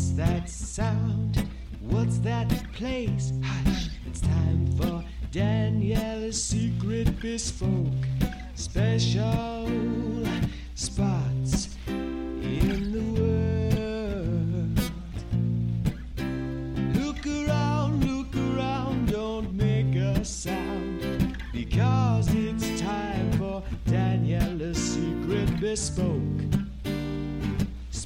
What's that sound? What's that place? Hush, it's time for Daniela's secret bespoke special spots in the world. Look around, look around, don't make a sound because it's time for Daniela's secret bespoke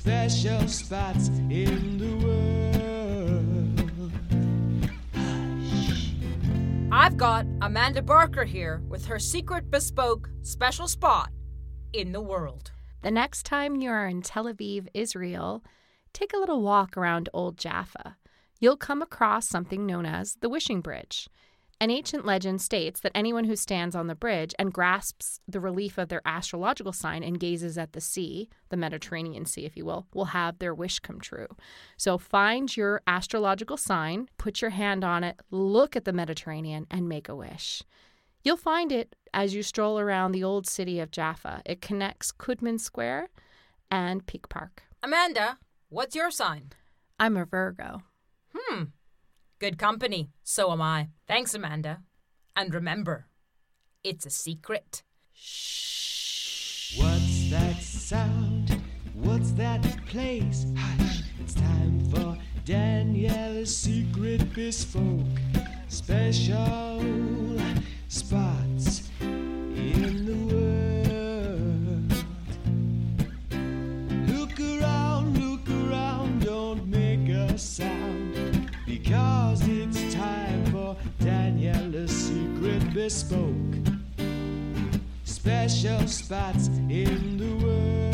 special spots in the world. I've got Amanda Barker here with her secret bespoke special spot in the world. The next time you are in Tel Aviv, Israel, take a little walk around Old Jaffa. You'll come across something known as the Wishing Bridge. An ancient legend states that anyone who stands on the bridge and grasps the relief of their astrological sign and gazes at the sea, the Mediterranean Sea, if you will, will have their wish come true. So find your astrological sign, put your hand on it, look at the Mediterranean, and make a wish. You'll find it as you stroll around the old city of Jaffa. It connects Kedumim Square and Peak Park. Amanda, what's your sign? I'm a Virgo. Good company. So am I. Thanks, Amanda. And remember, it's a secret. What's that sound? What's that place? Hush, it's time for Daniela's secret bespoke special spots because it's time for Daniela's secret bespoke special spots in the world.